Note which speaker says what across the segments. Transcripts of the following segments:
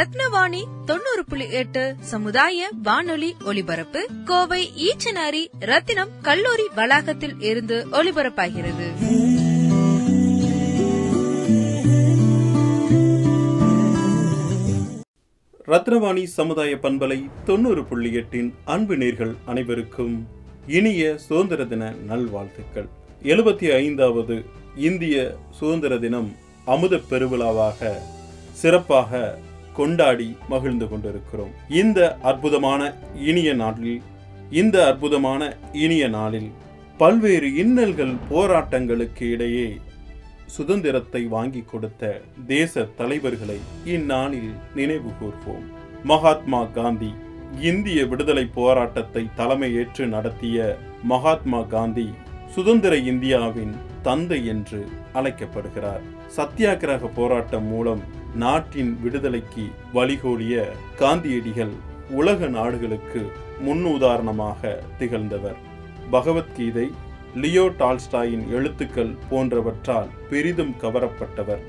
Speaker 1: ரத்னவாணி
Speaker 2: தொண்ணூறு புள்ளி எட்டு சமுதாய வானொலி ஒலிபரப்பு கோவை ஈச்சனாரி ரத்தினம் கல்லூரி வளாகத்தில் இருந்து ஒலிபரப்பாகிறது.
Speaker 3: ரத்னவாணி சமுதாய பண்பலை தொண்ணூறு புள்ளி எட்டின் அன்பு நேர்கள் அனைவருக்கும் இனிய சுதந்திர தின நல்வாழ்த்துக்கள். எழுபத்தி ஐந்தாவது இந்திய சுதந்திர தினம் அமுத பெருவிழாவாக சிறப்பாக கொண்டாடி மகிழ்ந்து கொண்டிருக்கிறோம். இந்த அற்புதமான இனிய நாளில் இந்த அற்புதமான இனிய நாளில் பல்வேறு இன்னல்கள் போராட்டங்களுக்கு இடையே சுதந்திரத்தை வாங்கி கொடுத்த தேச தலைவர்களை இந்நாளில் நினைவு கூர்வோம். மகாத்மா காந்தி இந்திய விடுதலை போராட்டத்தை தலைமையேற்று நடத்திய மகாத்மா காந்தி சுதந்திர இந்தியாவின் தந்தை என்று அழைக்கப்படுகிறார். சத்தியாகிரக போராட்டம் மூலம் நாட்டின் விடுதலைக்கு வழிகோலிய காந்தியடிகள் உலக நாடுகளுக்கு முன்னுதாரணமாக திகழ்ந்தவர். பகவத்கீதை லியோ டால்ஸ்டாயின் எழுத்துக்கள் போன்றவற்றால் பெரிதும் கவரப்பட்டவர்.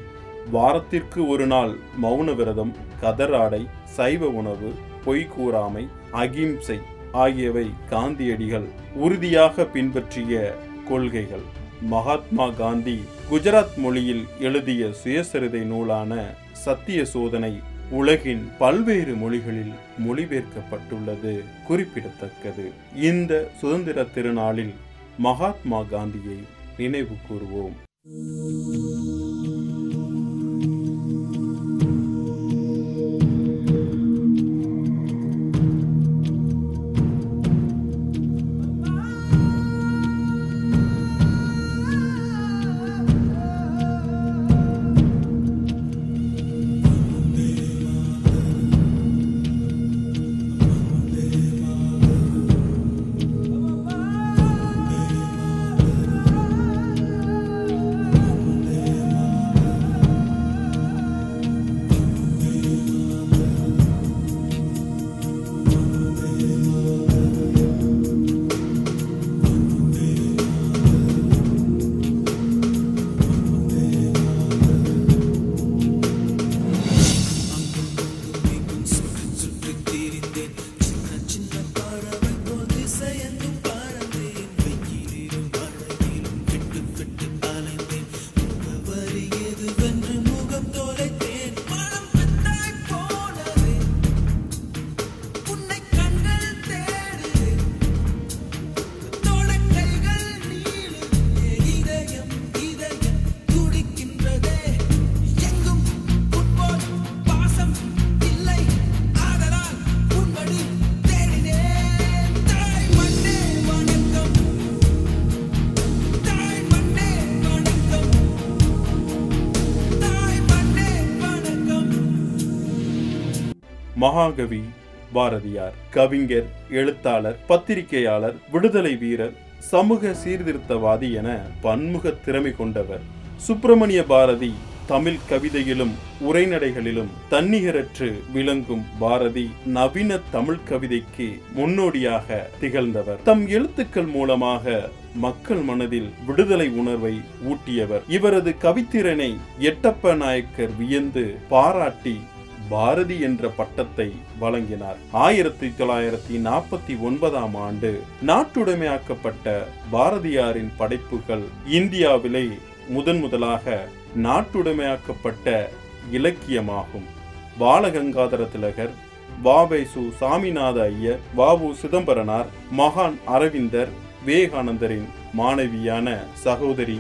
Speaker 3: வாரத்திற்கு ஒரு நாள் மௌன விரதம் கதராடை சைவ உணவு பொய் கூறாமை அகிம்சை ஆகியவை காந்தியடிகள் உறுதியாக பின்பற்றிய கொள்கைகள். மகாத்மா காந்தி குஜராத் மொழியில் எழுதிய சுயசரிதை நூலான சத்திய சோதனை உலகின் பல்வேறு மொழிகளில் மொழிபெயர்க்கப்பட்டுள்ளது. குறிப்பிடத்தக்கது. இந்த சுதந்திர திருநாளில் மகாத்மா காந்தியை நினைவு கூறுவோம் மகாகவி பாரதியார் கவிஞர் எழுத்தாளர் பத்திரிகையாளர் விடுதலை வீரர் சமூக சீர்திருத்தவாதி என பன்முக திறமை கொண்டவர். சுப்பிரமணிய பாரதி தமிழ் கவிதையிலும் உரைநடைகளிலும் தன்னிகரற்று விளங்கும் பாரதி நவீன தமிழ் கவிதைக்கு முன்னோடியாக திகழ்ந்தவர். தம் எழுத்துக்கள் மூலமாக மக்கள் மனதில் விடுதலை உணர்வை ஊட்டியவர். இவரது கவித்திறனை எட்டப்ப நாயக்கர் வியந்து பாராட்டி பாரதி என்ற பட்டத்தை வழங்கினார். ஆயிரத்தி தொள்ளாயிரத்தி நாற்பத்தி ஒன்பதாம் ஆண்டு நாட்டுடைமையாக்கப்பட்ட பாரதியாரின் படைப்புகள் இந்தியாவிலே முதன் முதலாக நாட்டுடைமையாக்கப்பட்ட இலக்கியமாகும். பாலகங்காதர திலகர் வாவேசு சாமிநாத ஐயர் வாவு சிதம்பரனார் மகான் அரவிந்தர் விவேகானந்தரின் மாணவியான சகோதரி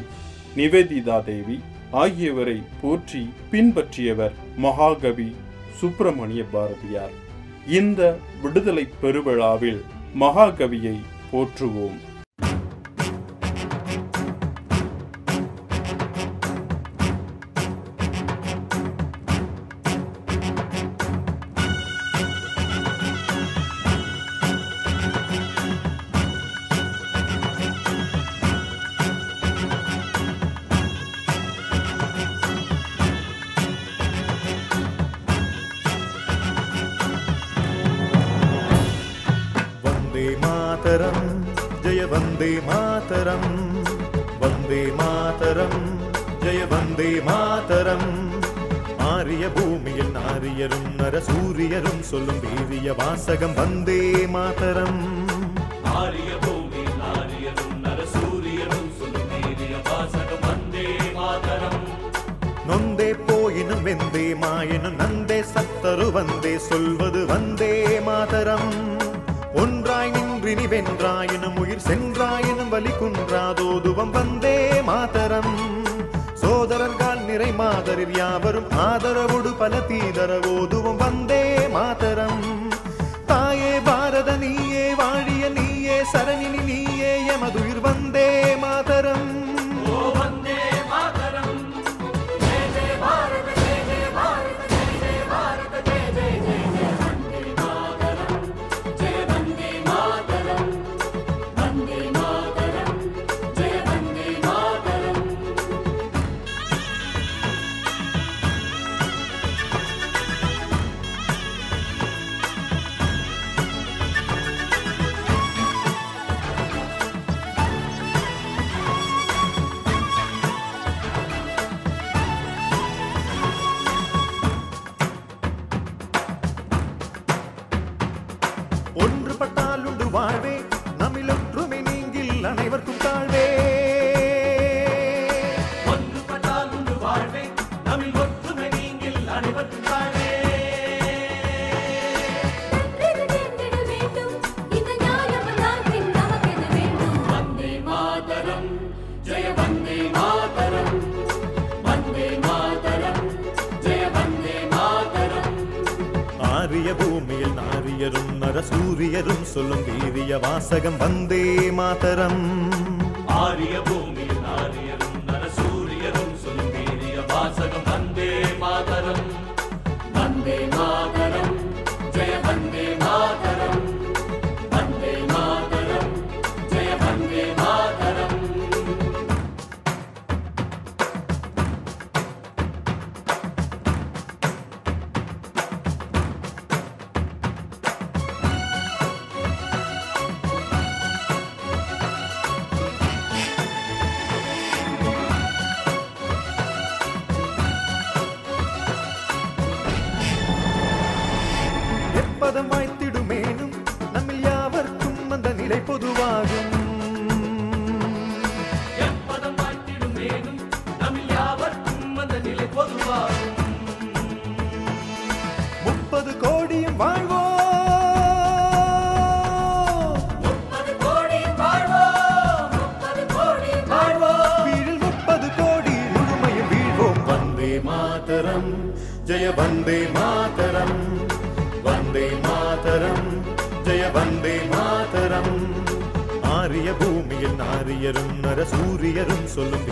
Speaker 3: நிவேதிதா தேவி ஆகியவரை போற்றி பின்பற்றியவர் மகாகவி சுப்பிரமணிய பாரதியார். இந்த விடுதலை பெருவிழாவில் மகாகவியை போற்றுவோம்.
Speaker 4: வீரிய வந்தே மாதரம்
Speaker 5: ஆரிய பூமி நாரியரும் நரசூரியரும் வாசகம் வந்தே மாதரம்.
Speaker 4: நொந்தே போயினும் வெந்தே மாயினும் நந்தே சத்தரு வந்தே சொல்வது வந்தே மாதரம். ஒன்றாய் நின்றினி வென்றாயினும் உயிர் சென்றாயினும் வலி குன்றாதோதுவம் வந்தே மாதரம். சோதரர்கள் நிறை மாதரில் யாவரும் ஆதரவோடு பல தீதர தீதரவோதுவம் வந்தே மாதரம். நீயே வாசகம் வந்தே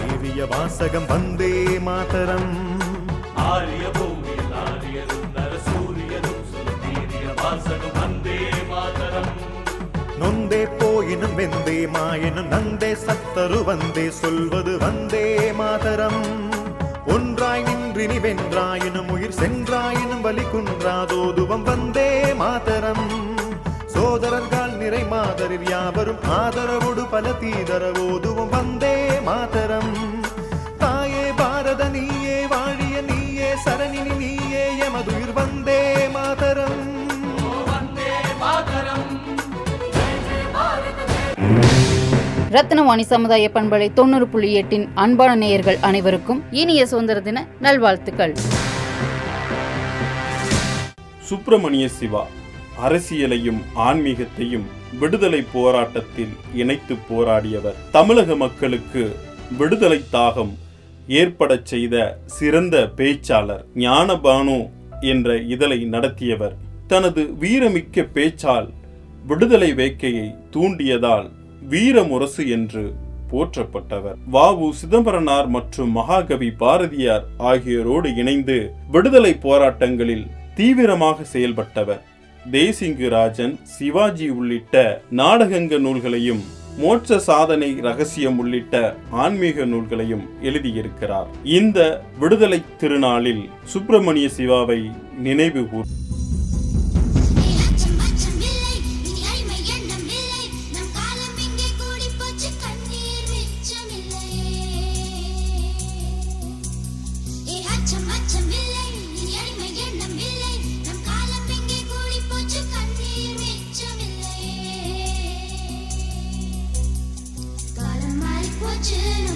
Speaker 5: வீரிய வாசகம் வந்தே மாதரம்.
Speaker 4: ஆரிய பூமியில்
Speaker 5: ஆரியரும் நரசூரியரும் வீரிய வாசகம் வந்தே மாதரம்.
Speaker 4: நொந்தே போயினும் வெந்தே மாயினும் நந்தே சத்தரு வந்தே சொல்வது வந்தே மாதரம். ஒன்றாய் நின்றினி வென்றாயினும் உயிர் சென்றாயினும் வலி குன்றாதோதுவம் வந்தே மாதரம். சோதரர்கள் நிறை மாதரில் யாவரும் ஆதரவோடு பல தீதரவோதுவம் வந்தே மாதரம். தாயே பாரத நீயே வாழிய நீயே சரணினி நீயே எமதுயிர் வந்தே மாதரம்.
Speaker 5: வந்தே மாதரம்
Speaker 6: ரத்னவாணி சமுதாய பண்பலை தொண்ணூறு புள்ளி எட்டின் அன்பான நேயர்கள் அனைவருக்கும் இனிய சுதந்திர தின நல்வாழ்த்துக்கள்.
Speaker 3: சுப்பிரமணிய சிவா அரசியலையும் ஆன்மீகத்தையும் விடுதலை போராட்டத்தில் இணைத்து போராடியவர். தமிழக மக்களுக்கு விடுதலை தாகம் ஏற்படச் செய்த சிறந்த பேச்சாளர் ஞானபானு என்ற இதழை நடத்தியவர். தனது வீரமிக்க பேச்சால் விடுதலை வேக்கையை தூண்டியதால் வீரமுரசு என்று போற்றப்பட்டவர். வாவு சிதம்பரனார் மற்றும் மகாகவி பாரதியார் ஆகியோரோடு இணைந்து விடுதலை போராட்டங்களில் தீவிரமாக செயல்பட்டவர். தேசிங்கு ராஜன் சிவாஜி உள்ளிட்ட நாடகங்க நூல்களையும் மோட்ச சாதனை ரகசியம் உள்ளிட்ட ஆன்மீக நூல்களையும் எழுதியிருக்கிறார். இந்த விடுதலை திருநாளில் சுப்பிரமணிய சிவாவை நினைவு கூர்
Speaker 7: மாறி போச்சு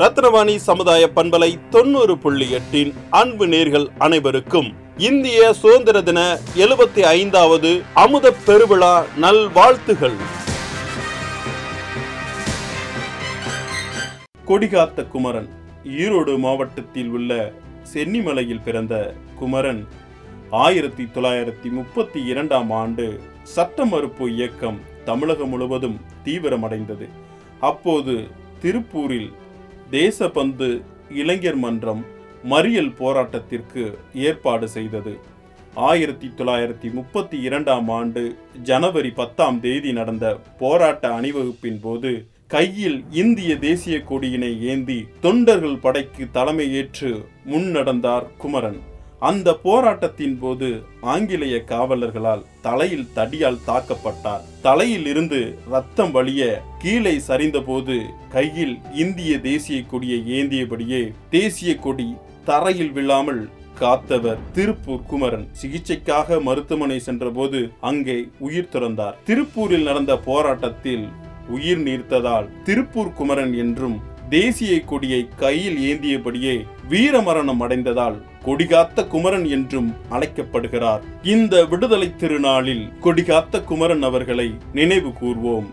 Speaker 3: ரத்னவாணி சமுதாய பண்பலை தொண்ணூறு புள்ளி எட்டின் அன்பு நேர்கள் அனைவருக்கும் இந்திய சுதந்திர தின எழுபத்தி ஐந்தாவது அமுத பெருவிழா நல்வாழ்த்துகள். கொடிகாத்த குமரன் ஈரோடு மாவட்டத்தில் உள்ள சென்னிமலையில் பிறந்த குமரன் ஆயிரத்தி தொள்ளாயிரத்தி முப்பத்தி இரண்டாம் ஆண்டு சட்ட மறுப்பு இயக்கம் தமிழகம் முழுவதும் தீவிரமடைந்தது. அப்போது திருப்பூரில் தேசபந்து இளைஞர் மன்றம் மறியல் போராட்டத்திற்கு ஏற்பாடு செய்தது. ஆயிரத்தி தொள்ளாயிரத்தி முப்பத்தி இரண்டாம் ஆண்டு ஜனவரி பத்தாம் தேதி நடந்த போராட்ட அணிவகுப்பின் போது கையில் இந்திய தேசிய கொடியினை ஏந்தி தொண்டர்கள் படைக்கு தலைமையேற்று முன்னடந்தார் குமரன். அந்த போராட்டத்தின் போது ஆங்கிலேய காவலர்களால் தலையில் தடியால் தாக்கப்பட்டார். தலையில் இருந்து ரத்தம் வழிய கீழே சரிந்தபோது கையில் இந்திய தேசிய கொடியை ஏந்தியபடியே தேசிய கொடி தரையில் விழாமல் காத்தவர் திருப்பூர் குமரன் சிகிச்சைக்காக மருத்துவமனை சென்றபோது அங்கே உயிர் துறந்தார். திருப்பூரில் நடந்த போராட்டத்தில் உயிர் நீர்த்ததால் திருப்பூர் குமரன் என்றும் தேசிய கொடியை கையில் ஏந்தியபடியே வீரமரணம் அடைந்ததால் கொடிகாத்த குமரன் என்றும் அழைக்கப்படுகிறார். இந்த விடுதலை திருநாளில் கொடிகாத்த குமரன் அவர்களை நினைவு கூர்வோம்.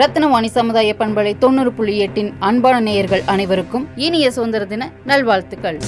Speaker 6: ரத்னவாணி சமுதாய பண்பலை தொண்ணூறு புள்ளி எட்டின் அன்பான நேயர்கள் அனைவருக்கும் இனிய சுதந்திர தின நல்வாழ்த்துக்கள்.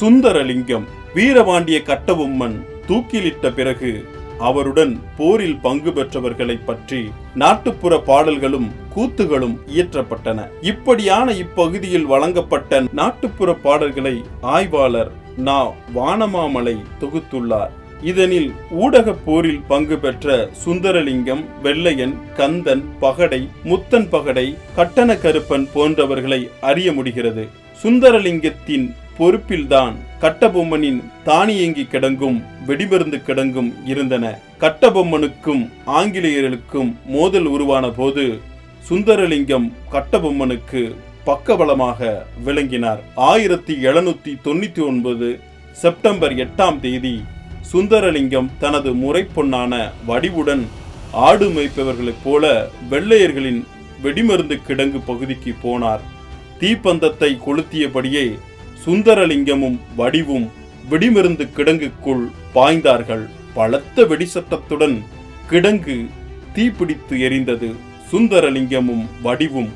Speaker 3: சுந்தரலிங்கம் வீரபாண்டிய கட்டபொம்மன் தூக்கிலிட்ட பிறகு அவருடன் போரில் பங்கு பெற்றவர்களை பற்றி நாட்டுப்புற பாடல்களும் கூத்துகளும் இயற்றப்பட்டன. இப்படியான இப்பகுதியில் வழங்கப்பட்ட நாட்டுப்புற பாடல்களை ஆய்வாளர் நா. வானமாமலை தொகுத்துள்ளார். இதனில் ஊடகப் போரில் பங்கு பெற்ற சுந்தரலிங்கம் வெள்ளையன் கந்தன் பகடை முத்தன் பகடை கட்டண கருப்பன் போன்றவர்களை அறிய முடிகிறது. சுந்தரலிங்கத்தின் பொறுப்பில்தான் கட்டபொம்மனின் தானியங்கி கிடங்கும் வெடிமருந்து கிடங்கும் இருந்தன. கட்டபொம்மனுக்கும் ஆங்கிலேயர்களுக்கும் மோதல் உருவான போது சுந்தரலிங்கம் கட்டபொம்மனுக்கு பக்கபலமாக விளங்கினார். ஆயிரத்தி எழுநூத்தி தொண்ணூத்தி ஒன்பது செப்டம்பர் எட்டாம் தேதி சுந்தரலிங்கம் தனது முறைப்பொன்னான வடிவுடன் ஆடு மேய்ப்பவர்களைப் போல வெள்ளையர்களின் வெடிமருந்து கிடங்கு பகுதிக்கு போனார். தீப்பந்தத்தை கொளுத்தியபடியே சுந்தரலிங்கமும் வடிவும் வெடிமருந்து கிடங்குக்குள் பாய்ந்தார்கள். பலத்த வெடிசத்தத்துடன் கிடங்கு தீப்பிடித்து எரிந்தது. சுந்தரலிங்கமும் வடிவும்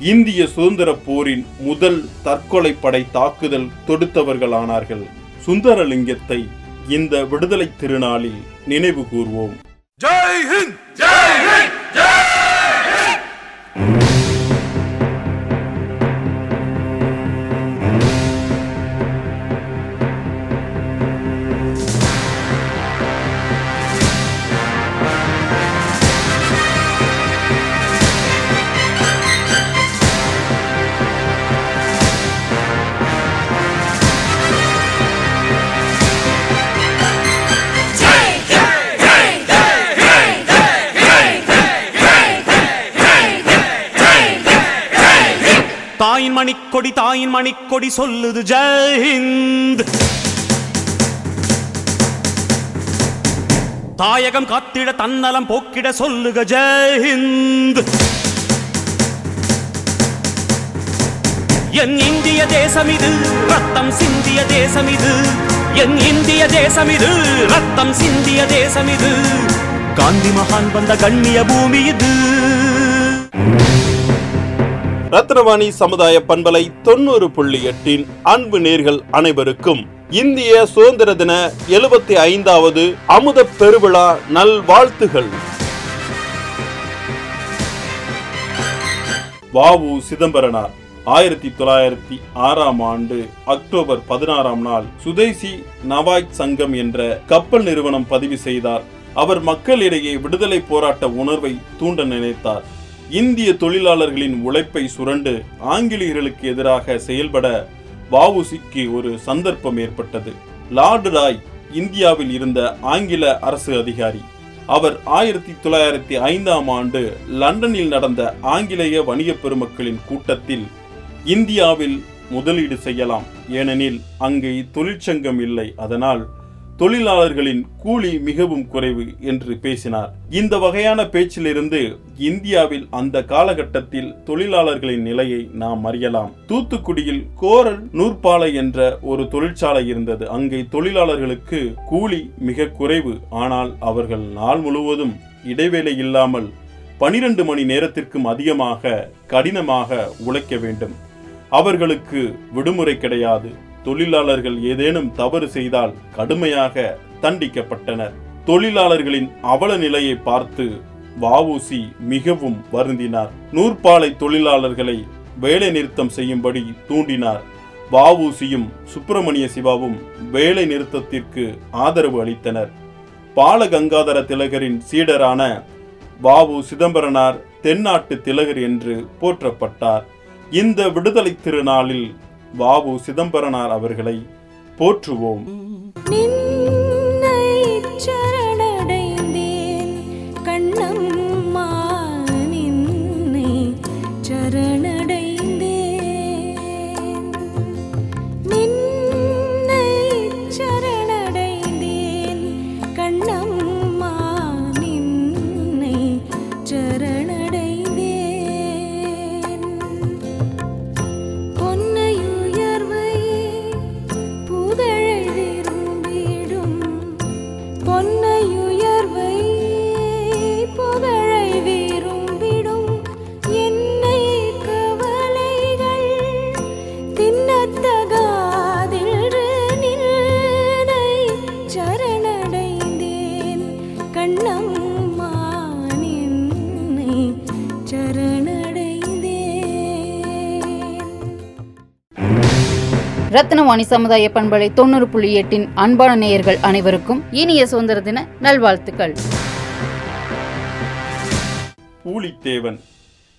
Speaker 3: இந்திய சுதந்திர போரின் முதல் தற்கொலை படை தாக்குதல் தொடுத்தவர்களானார்கள். சுந்தரலிங்கத்தை இந்த விடுதலை திருநாளில் நினைவு கூர்வோம்.
Speaker 4: ஜெய் ஹிந்த்!
Speaker 2: தாயின் மணிக்கொடி தாயின் மணிக்கொடி சொல்லுது ஜெயஹிந்த் தாயகம் காத்திட தன்னலம் போக்கிட சொல்லுக ஜெயஹிந்த் என் இந்திய தேசம் இது ரத்தம் சிந்திய தேசம் இது. என் இந்திய தேசம் இது ரத்தம் சிந்திய தேசம் இது. காந்தி மகான் வந்த கண்ணிய பூமி இது.
Speaker 3: ரத்னவாணி சமுதாய பண்பலை தொண்ணூறு புள்ளி எட்டின் அன்பு நேர்கள் அனைவருக்கும் இந்திய சுதந்திர தின எழுபத்தி ஐந்தாவது அமுத பெருவிழா நல்வாழ்த்துகள். வாவு சிதம்பரனார் ஆயிரத்தி தொள்ளாயிரத்தி ஆறாம் ஆண்டு அக்டோபர் பதினாறாம் நாள் சுதேசி நவாய் சங்கம் என்ற கப்பல் நிறுவனம் பதிவு செய்தார். அவர் மக்களிடையே விடுதலை போராட்ட உணர்வை தூண்ட நினைத்தார். இந்திய தொழிலாளர்களின் உழைப்பை சுரண்டு ஆங்கிலேயர்களுக்கு எதிராக செயல்பட வஉசிக்கு ஒரு சந்தர்ப்பம் ஏற்பட்டது. லார்டு ராய் இந்தியாவில் இருந்த ஆங்கில அரசு அதிகாரி. அவர் ஆயிரத்தி தொள்ளாயிரத்தி ஐந்தாம் ஆண்டு லண்டனில் நடந்த ஆங்கிலேய வணிகப் பெருமக்களின் கூட்டத்தில் இந்தியாவில் முதலீடு செய்யலாம். ஏனெனில் அங்கே தொழிற்சங்கம் இல்லை. அதனால் தொழிலாளர்களின் கூலி மிகவும் குறைவு என்று பேசினார். இந்த வகையான பேச்சிலிருந்து இந்தியாவில் அந்த காலகட்டத்தில் தொழிலாளர்களின் நிலையை நாம் அறியலாம். தூத்துக்குடியில் கோரல் நூற்பாலை என்ற ஒரு தொழிற்சாலை இருந்தது. அங்கே தொழிலாளர்களுக்கு கூலி மிக குறைவு. ஆனால் அவர்கள் நாள் முழுவதும் இடைவேளை இல்லாமல் பனிரெண்டு மணி நேரத்திற்கும் அதிகமாக கடினமாக உழைக்க வேண்டும். அவர்களுக்கு விடுமுறை கிடையாது. தொழிலாளர்கள் ஏதேனும் தவறு செய்தால் கடுமையாக தண்டிக்கப்பட்டனர். தொழிலாளர்களின் அவல நிலையை பார்த்து வஉசி மிகவும் வருந்தினார். நூற்பாலை தொழிலாளர்களை வேலை நிறுத்தம் செய்யும்படி தூண்டினார். வஉசியும் சுப்பிரமணிய சிவாவும் வேலை நிறுத்தத்திற்கு ஆதரவு அளித்தனர். பாலகங்காதர திலகரின் சீடரான வாவு சிதம்பரனார் தென்னாட்டு திலகர் என்று போற்றப்பட்டார். இந்த விடுதலை திருநாளில் வாவு சிதம்பரனார் அவர்களை போற்றுவோம்.
Speaker 6: ரத்னவாணி சமுதாய பண்பலை தொண்ணூறு புள்ளி எட்டின் அன்பான நேயர்கள் அனைவருக்கும் இனிய சுதந்திர தின நல்வாழ்த்துக்கள்.
Speaker 3: பூலித்தேவன்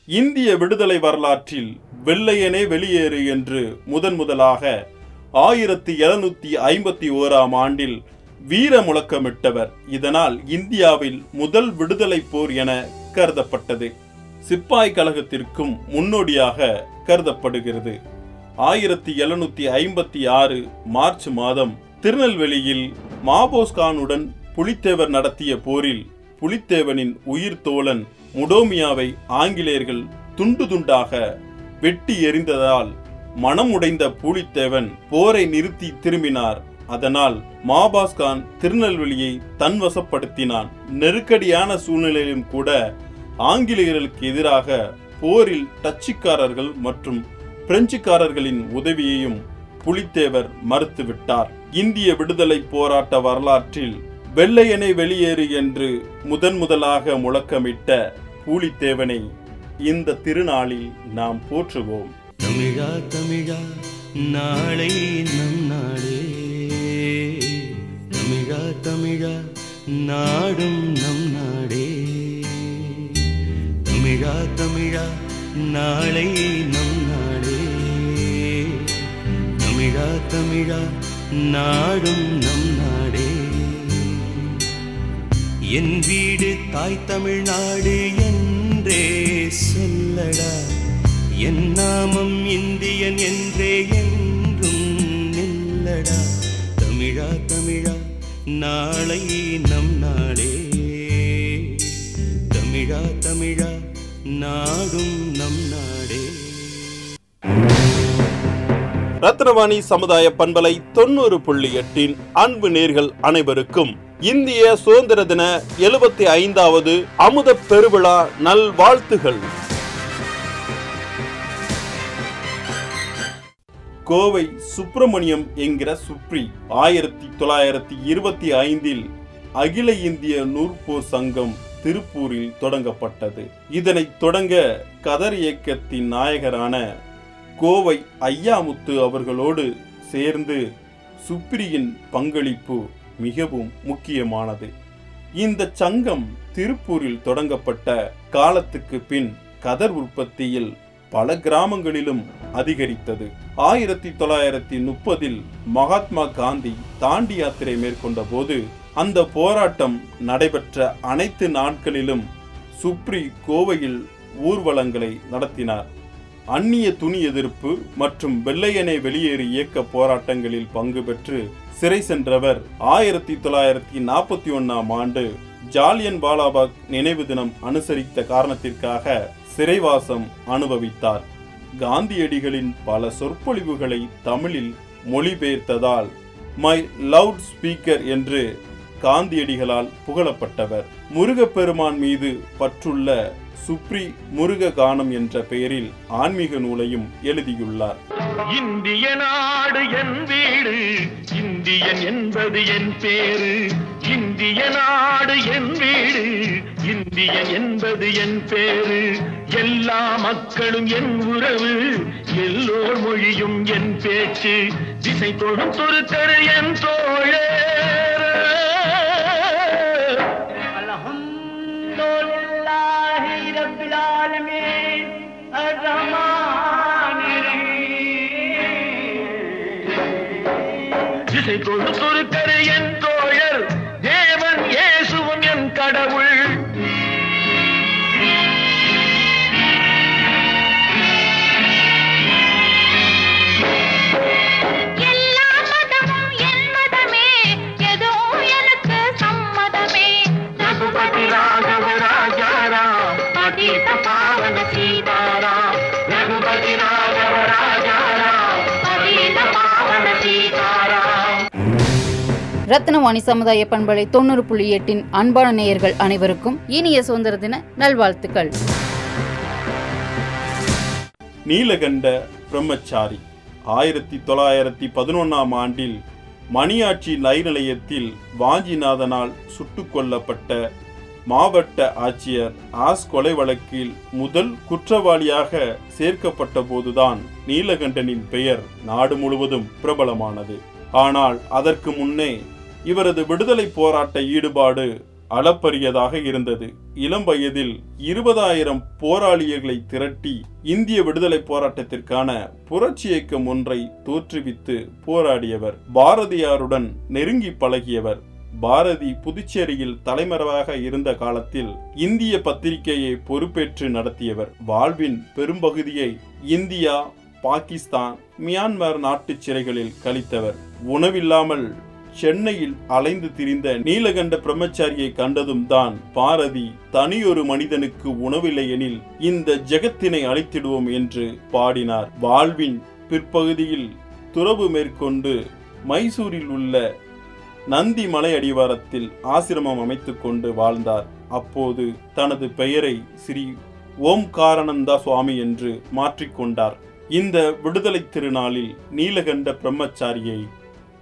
Speaker 3: இந்திய விடுதலை வரலாற்றில் வெள்ளையனே வெளியேறு என்று முதன் முதலாக ஆயிரத்தி எழுநூத்தி ஐம்பத்தி ஓராம் ஆண்டில் வீர முழக்கமிட்டவர். இதனால் இந்தியாவில் முதல் விடுதலை போர் என கருதப்பட்டது. சிப்பாய் கழகத்திற்கும் முன்னோடியாக கருதப்படுகிறது. ஆயிரத்தி எழுநூத்தி ஐம்பத்தி ஆறு மார்ச் மாதம் திருநெல்வேலியில் மாபோஸ்கானுடன் புலித்தேவர் நடத்திய போரில் புலித்தேவனின் உயிர் தோழன் முடோமியாவை ஆங்கிலேயர்கள் துண்டு துண்டாக வெட்டி எறிந்ததால் மனமுடைந்த புலித்தேவன் போரை நிறுத்தி திரும்பினார். அதனால் மாபாஸ்கான் திருநெல்வேலியை திருநெல்வேலியை தன்வசப்படுத்தினான். நெருக்கடியான சூழ்நிலையிலும் கூட ஆங்கிலேயர்களுக்கு எதிராக போரில் டச்சுக்காரர்கள் மற்றும் பிரெஞ்சுக்காரர்களின் உதவியையும் புலித்தேவர் மறுத்துவிட்டார். இந்திய விடுதலை போராட்ட வரலாற்றில் வெள்ளையனை வெளியேறு என்று முதன் முதலாக முழக்கமிட்ட பூலித்தேவனை இந்த திருநாளில் நாம் போற்றுவோம்.
Speaker 5: தமிழா தமிழா நாளை நம் நாடே. தமிழா தமிழா நாடும் நம் நாடே. தமிழா தமிழா நாளை நம் தமிழா தமிழா நாடும் நம் நாடே. என் வீடு தாய் தமிழ்நாடு என்றே சொல்லடா. என் நாமம் இந்தியன் என்றே என்றும் நில்லடா. தமிழா தமிழா நாளை நம் நாடே. தமிழா தமிழா நாடும் நம்
Speaker 3: ரத்னவாணி சமுதாய பண்பலை தொண்ணூறு புள்ளி எட்டின் அன்பு நேர்கள் அனைவருக்கும் இந்திய சுதந்திர தின எழுபத்தி ஐந்தாவது அமுத பெருவிழா நல்வாழ்த்துகள். கோவை சுப்பிரமணியம் என்கிற சுப்ரி ஆயிரத்தி தொள்ளாயிரத்தி இருபத்தி ஐந்தில் அகில இந்திய நூற்போர் சங்கம் திருப்பூரில் தொடங்கப்பட்டது. இதனை தொடங்க கதர் இயக்கத்தின் நாயகரான கோவை ஐயாமுத்து அவர்களோடு சேர்ந்து சுப்ரியின் பங்களிப்பு மிகவும் முக்கியமானது. இந்த சங்கம் திருப்பூரில் தொடங்கப்பட்ட காலத்துக்கு பின் கதர் உற்பத்தியில் பல கிராமங்களிலும் அதிகரித்தது. ஆயிரத்தி தொள்ளாயிரத்தி முப்பதில் மகாத்மா காந்தி தாண்டி யாத்திரை மேற்கொண்ட போது அந்த போராட்டம் நடைபெற்ற அனைத்து நாட்களிலும் சுப்ரி கோவையில் ஊர்வலங்களை நடத்தினார். அந்நிய துணி எதிர்ப்பு மற்றும் வெள்ளையனை வெளியேறு இயக்க போராட்டங்களில் பங்கு பெற்று சிறை சென்றவர் ஆயிரத்தி தொள்ளாயிரத்தி நாற்பத்தி ஒன்னாம் ஆண்டு ஜாலியன் வாலாபாக் நினைவு தினம் அனுசரித்த காரணத்திற்காக சிறைவாசம் அனுபவித்தார். காந்தியடிகளின் பல சொற்பொழிவுகளை தமிழில் மொழிபெயர்த்ததால் மை லவுட் ஸ்பீக்கர் என்று காந்தியடிகளால் புகழப்பட்டவர். முருகப்பெருமான் மீது பற்றுள்ள சுப்ரி முருக கானம் என்ற பெயரில் ஆன்மீக நூலையும் எழுதியுள்ளார்.
Speaker 8: இந்திய நாடு என் வீடு இந்தியன் என்பது என் பேரு. இந்திய நாடு என் வீடு இந்தியன் என்பது என் பேரு. எல்லா மக்களும் என் உறவு எல்லோர் மொழியும் என் பேச்சு. திசை தொடும் துருத்தரு என் தோழே. என்
Speaker 6: ரத்னவாணி சமுதாய பண்பலை தொண்ணூறு புள்ளி எட்டின் அன்பான நேயர்கள் அனைவருக்கும் இனிய சுதந்திர தின நல்வாழ்த்துக்கள்.
Speaker 3: நீலகண்ட பிரம்மச்சாரி ஆயிரத்தி தொள்ளாயிரத்தி பதினொன்னாம் ஆண்டில் மணியாட்சி நைநிலையத்தில் வாஞ்சிநாதனால் சுட்டு கொல்லப்பட்ட மாவட்ட ஆட்சியர் ஆஸ் கொலை வழக்கில் முதல் குற்றவாளியாக சேர்க்கப்பட்ட போதுதான் நீலகண்டனின் பெயர் நாடு முழுவதும் பிரபலமானது. ஆனால் அதற்கு முன்னே இவரது விடுதலை போராட்ட ஈடுபாடு அளப்பரியதாக இருந்தது. இளம் வயதில் இருபதாயிரம் போராளியர்களை திரட்டி இந்திய விடுதலை போராட்டத்திற்கான புரட்சி இயக்கம் ஒன்றை தோற்றுவித்து போராடியவர் பாரதியாருடன் நெருங்கி பழகியவர். பாரதி புதுச்சேரியில் தலைமறைவாக இருந்த காலத்தில் இந்திய பத்திரிகையை பொறுப்பேற்று நடத்தியவர். வாழ்வின் பெரும்பகுதியை இந்தியா பாகிஸ்தான் மியான்மர் நாட்டு சிறைகளில் கழித்தவர். உணவில்லாமல் சென்னையில் அலைந்து திரிந்த நீலகண்ட பிரம்மச்சாரியை கண்டதும் தான் பாரதி தனியொரு மனிதனுக்கு உணவில்லையெனில் இந்த ஜெகத்தினை அழித்திடுவோம் என்று பாடினார். வாழ்வின் பிற்பகுதியில் துறவு மேற்கொண்டு மைசூரில் உள்ள நந்தி மலை அடிவாரத்தில் ஆசிரமம் அமைத்து கொண்டு வாழ்ந்தார். அப்போது தனது பெயரை ஸ்ரீ ஓம்காரானந்தா சுவாமி என்று மாற்றிக்கொண்டார் இந்த விடுதலை திருநாளில் நீலகண்ட பிரம்மச்சாரியை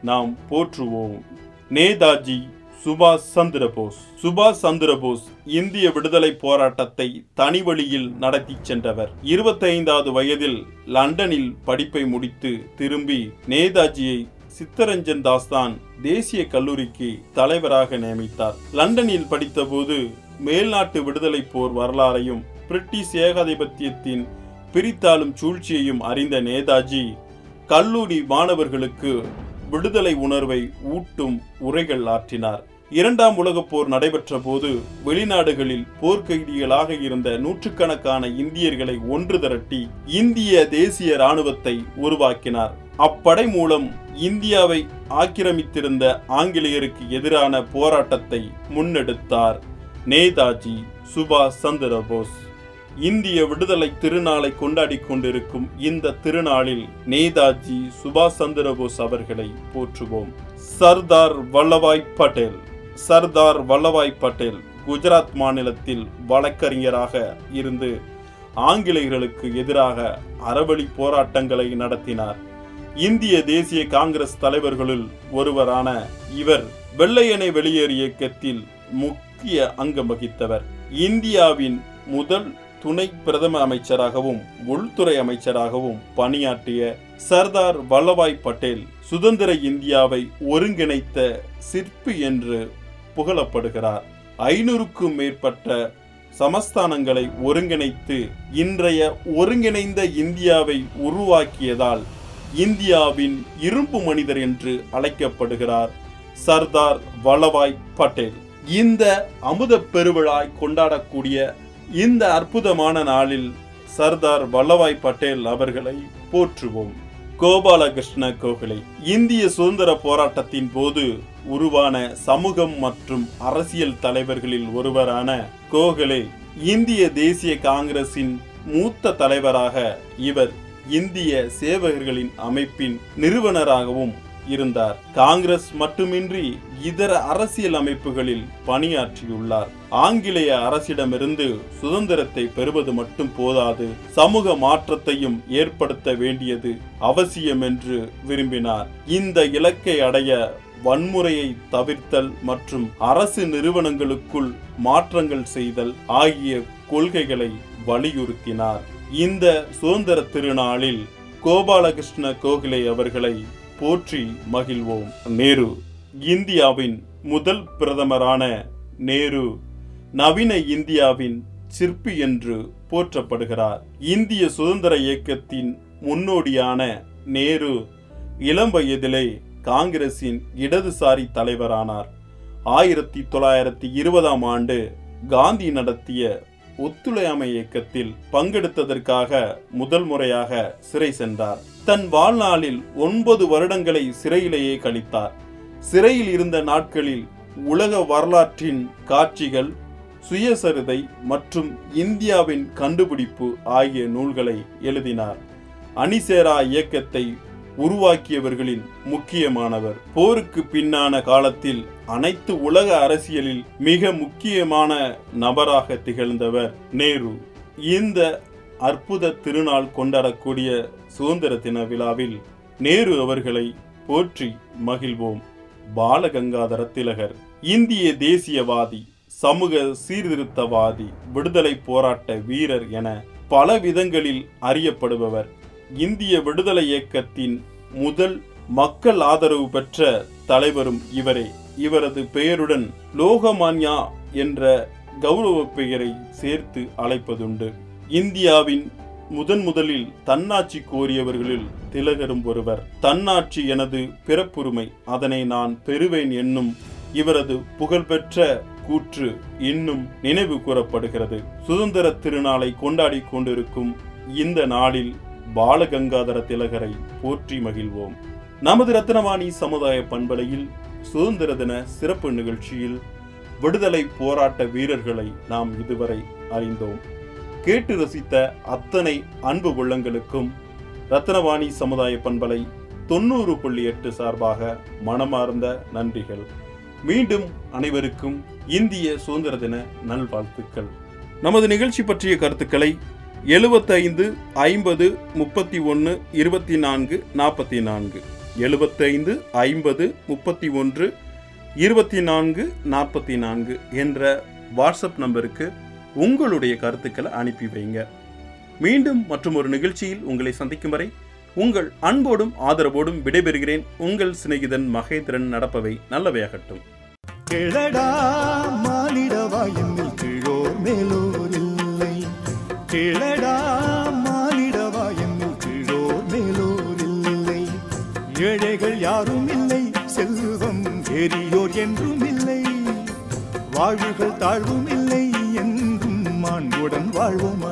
Speaker 3: நாம் போற்றுவோம். நேதாஜி சுபாஷ் சந்திர போஸ் சுபாஷ் சந்திர போஸ் இந்திய விடுதலை போராட்டத்தை தனி வழியில் நடத்தி சென்றவர். இருபத்தைந்தாவது வயதில் லண்டனில் படிப்பை முடித்து திரும்பி நேதாஜியை சித்தரஞ்சன் தாஸ் தான் தேசிய கல்லூரிக்கு தலைவராக நியமித்தார். லண்டனில் படித்தபோது மேல்நாட்டு விடுதலை போர் வரலாறையும் பிரிட்டிஷ் ஏகாதிபத்தியத்தின் பிரித்தாளும் சூழ்ச்சியையும் அறிந்த நேதாஜி கல்லூரி மாணவர்களுக்கு விடுதலை உணர்வை ஊட்டும் உரைகள் ஆற்றினார். இரண்டாம் உலகப் போர் நடைபெற்ற போது வெளிநாடுகளில் போர்க்கைதிகளாக இருந்த நூற்றுக்கணக்கான இந்தியர்களை ஒன்று திரட்டி இந்திய தேசிய இராணுவத்தை உருவாக்கினார். அப்படை மூலம் இந்தியாவை ஆக்கிரமித்திருந்த ஆங்கிலேயருக்கு எதிரான போராட்டத்தை முன்னெடுத்தார். நேதாஜி சுபாஷ் சந்திர போஸ். இந்திய விடுதலை திருநாளை கொண்டாடி கொண்டிருக்கும் இந்த திருநாளில் நேதாஜி சுபாஷ் சந்திர போஸ் அவர்களை போற்றுவோம். சர்தார் வல்லபாய் பட்டேல். சர்தார் வல்லபாய் பட்டேல் குஜராத் மாநிலத்தில் வழக்கறிஞராக இருந்து ஆங்கிலேயர்களுக்கு எதிராக அறவழி போராட்டங்களை நடத்தினார். இந்திய தேசிய காங்கிரஸ் தலைவர்களுள் ஒருவரான இவர் வெள்ளையனை வெளியேறு இயக்கத்தில் முக்கிய அங்கம் வகித்தவர். இந்தியாவின் முதல் துணை பிரதம அமைச்சராகவும் உள்துறை அமைச்சராகவும் பணியாற்றிய சர்தார் வல்லபாய் பட்டேல் சுதந்திர இந்தியாவை ஒருங்கிணைத்த சிற்பி என்று புகழப்படுகிறார். ஐநூறுக்கும் மேற்பட்ட சமஸ்தானங்களை ஒருங்கிணைத்து இன்றைய ஒருங்கிணைந்த இந்தியாவை உருவாக்கியதால் இந்தியாவின் இரும்பு மனிதர் என்று அழைக்கப்படுகிறார் சர்தார் வல்லபாய் பட்டேல். இந்த அமுத பெருவிழாய் கொண்டாடக்கூடிய இந்த அற்புதமான நாளில் சர்தார் வல்லபாய் பட்டேல் அவர்களை போற்றுவோம். கோபாலகிருஷ்ண கோகலே இந்திய சுதந்திர போராட்டத்தின் போது உருவான சமூகம் மற்றும் அரசியல் தலைவர்களில் ஒருவரான கோகலே இந்திய தேசிய காங்கிரசின் மூத்த தலைவராக இவர் இந்திய சேவகர்களின் அமைப்பின் நிறுவனராகவும் இருந்தார். காங்கிரஸ் மட்டுமின்றி இதர அரசியல் அமைப்புகளில் பணியாற்றியுள்ளார். ஆங்கிலேய அரசிடமிருந்து சுதந்திரத்தை பெறுவது மட்டும் போதாது சமூக மாற்றத்தையும் ஏற்படுத்த வேண்டியது அவசியம் என்று விரும்பினார். இந்த இலக்கை அடைய வன்முறையை தவிர்த்தல் மற்றும் அரசு நிறுவனங்களுக்குள் மாற்றங்கள் செய்தல் ஆகிய கொள்கைகளை வலியுறுத்தினார். இந்த சுதந்திர திருநாளில் கோபாலகிருஷ்ண கோகலே அவர்களை போற்றி மகிழ்வோம். நேரு இந்தியாவின் முதல் பிரதமரான நேரு நவீன இந்தியாவின் சிற்பி என்று போற்றப்படுகிறார். இந்திய சுதந்திர இயக்கத்தின் முன்னோடியான நேரு இளம் வயதிலே காங்கிரசின் இடதுசாரி தலைவரானார். ஆயிரத்தி தொள்ளாயிரத்தி இருபதாம் ஆண்டு காந்தி நடத்திய ஒத்துழையாமை இயக்கத்தில் பங்கெடுத்ததற்காக முதல் முறையாக சிறை சென்றார். தன் வாழ்நாளில் ஒன்பது வருடங்களை சிறையிலேயே கழித்தார். சிறையில் இருந்த நாட்களில் உலக வரலாற்றின் காட்சிகள் சுயசரிதை மற்றும் இந்தியாவின் கண்டுபிடிப்பு ஆகிய நூல்களை எழுதினார். அணிசேரா இயக்கத்தை உருவாக்கியவர்களின் முக்கியமானவர். போருக்கு பின்னான காலத்தில் அனைத்து உலக அரசியலில் மிக முக்கியமான நபராக திகழ்ந்தவர் நேரு. இந்த அற்புத திருநாள் கொண்டாடக்கூடிய சுதந்திர தின விழாவில் நேரு அவர்களை போற்றி மகிழ்வோம். பாலகங்காதர திலகர் இந்திய தேசியவாதி சமூக சீர்திருத்தவாதி விடுதலை போராட்ட வீரர் என பல விதங்களில் அறியப்படுபவர். இந்திய விடுதலை இயக்கத்தின் முதல் மக்கள் ஆதரவு பெற்ற தலைவரும் இவரே. இவரது பெயருடன் லோகமான்யா என்ற கௌரவ பெயரை சேர்த்து அழைப்பதுண்டு. இந்தியாவின் முதன் முதலில் தன்னாட்சி கோரியவர்களில் திலகரும் ஒருவர். தன்னாட்சி எனது பிறப்புரிமை அதனை நான் பெறுவேன் என்னும் இவரது புகழ்பெற்ற கூற்று இன்னும் நினைவு கூறப்படுகிறது. சுதந்திர திருநாளை கொண்டாடி கொண்டிருக்கும் இந்த நாளில் பாலகங்காதர திலகரை போற்றி மகிழ்வோம். நமது ரத்னவாணி சமுதாய பண்பலையில் சுதந்திர தின சிறப்பு நிகழ்ச்சியில் விடுதலை போராட்ட வீரர்களை நாம் இதுவரை அறிந்தோம். கேட்டு ரசித்த அத்தனை அன்பு உள்ளங்களுக்கும் ரத்னவாணி சமுதாய பண்பலை தொண்ணூறு புள்ளி எட்டு சார்பாக மனமார்ந்த நன்றிகள். மீண்டும் அனைவருக்கும் இந்திய சுதந்திர தின நல்வாழ்த்துக்கள். நமது நிகழ்ச்சி பற்றிய கருத்துக்களை எழுபத்தைந்து ஐம்பது முப்பத்தி ஒன்று இருபத்தி நான்கு நாற்பத்தி நான்கு எழுபத்தைந்து ஐம்பது முப்பத்தி ஒன்று இருபத்தி நான்கு நாற்பத்தி நான்கு என்ற வாட்ஸ்அப் நம்பருக்கு உங்களுடைய கருத்துக்களை அனுப்பி வைங்க. மீண்டும் மற்றும் ஒரு நிகழ்ச்சியில் உங்களை சந்திக்கும் வரை உங்கள் அன்போடும் ஆதரவோடும் விடைபெறுகிறேன். உங்கள் சிநேகிதன் மகேந்திரன் நடப்பவை நல்லவையாகட்டும்.
Speaker 9: கேளடா மானிடவா என்னில் கீழோர் மேலோர் இல்லை. கிழடா மானிடவா என்னில் கீழோர் மேலோர் இல்லை. ஏழைகள் யாரும் இல்லை செல்வம் எரியோர் என்றும் இல்லை. வாழ்வுகள் தாழ்வும் இல்லை உன்னுடன் வாழ்வோம்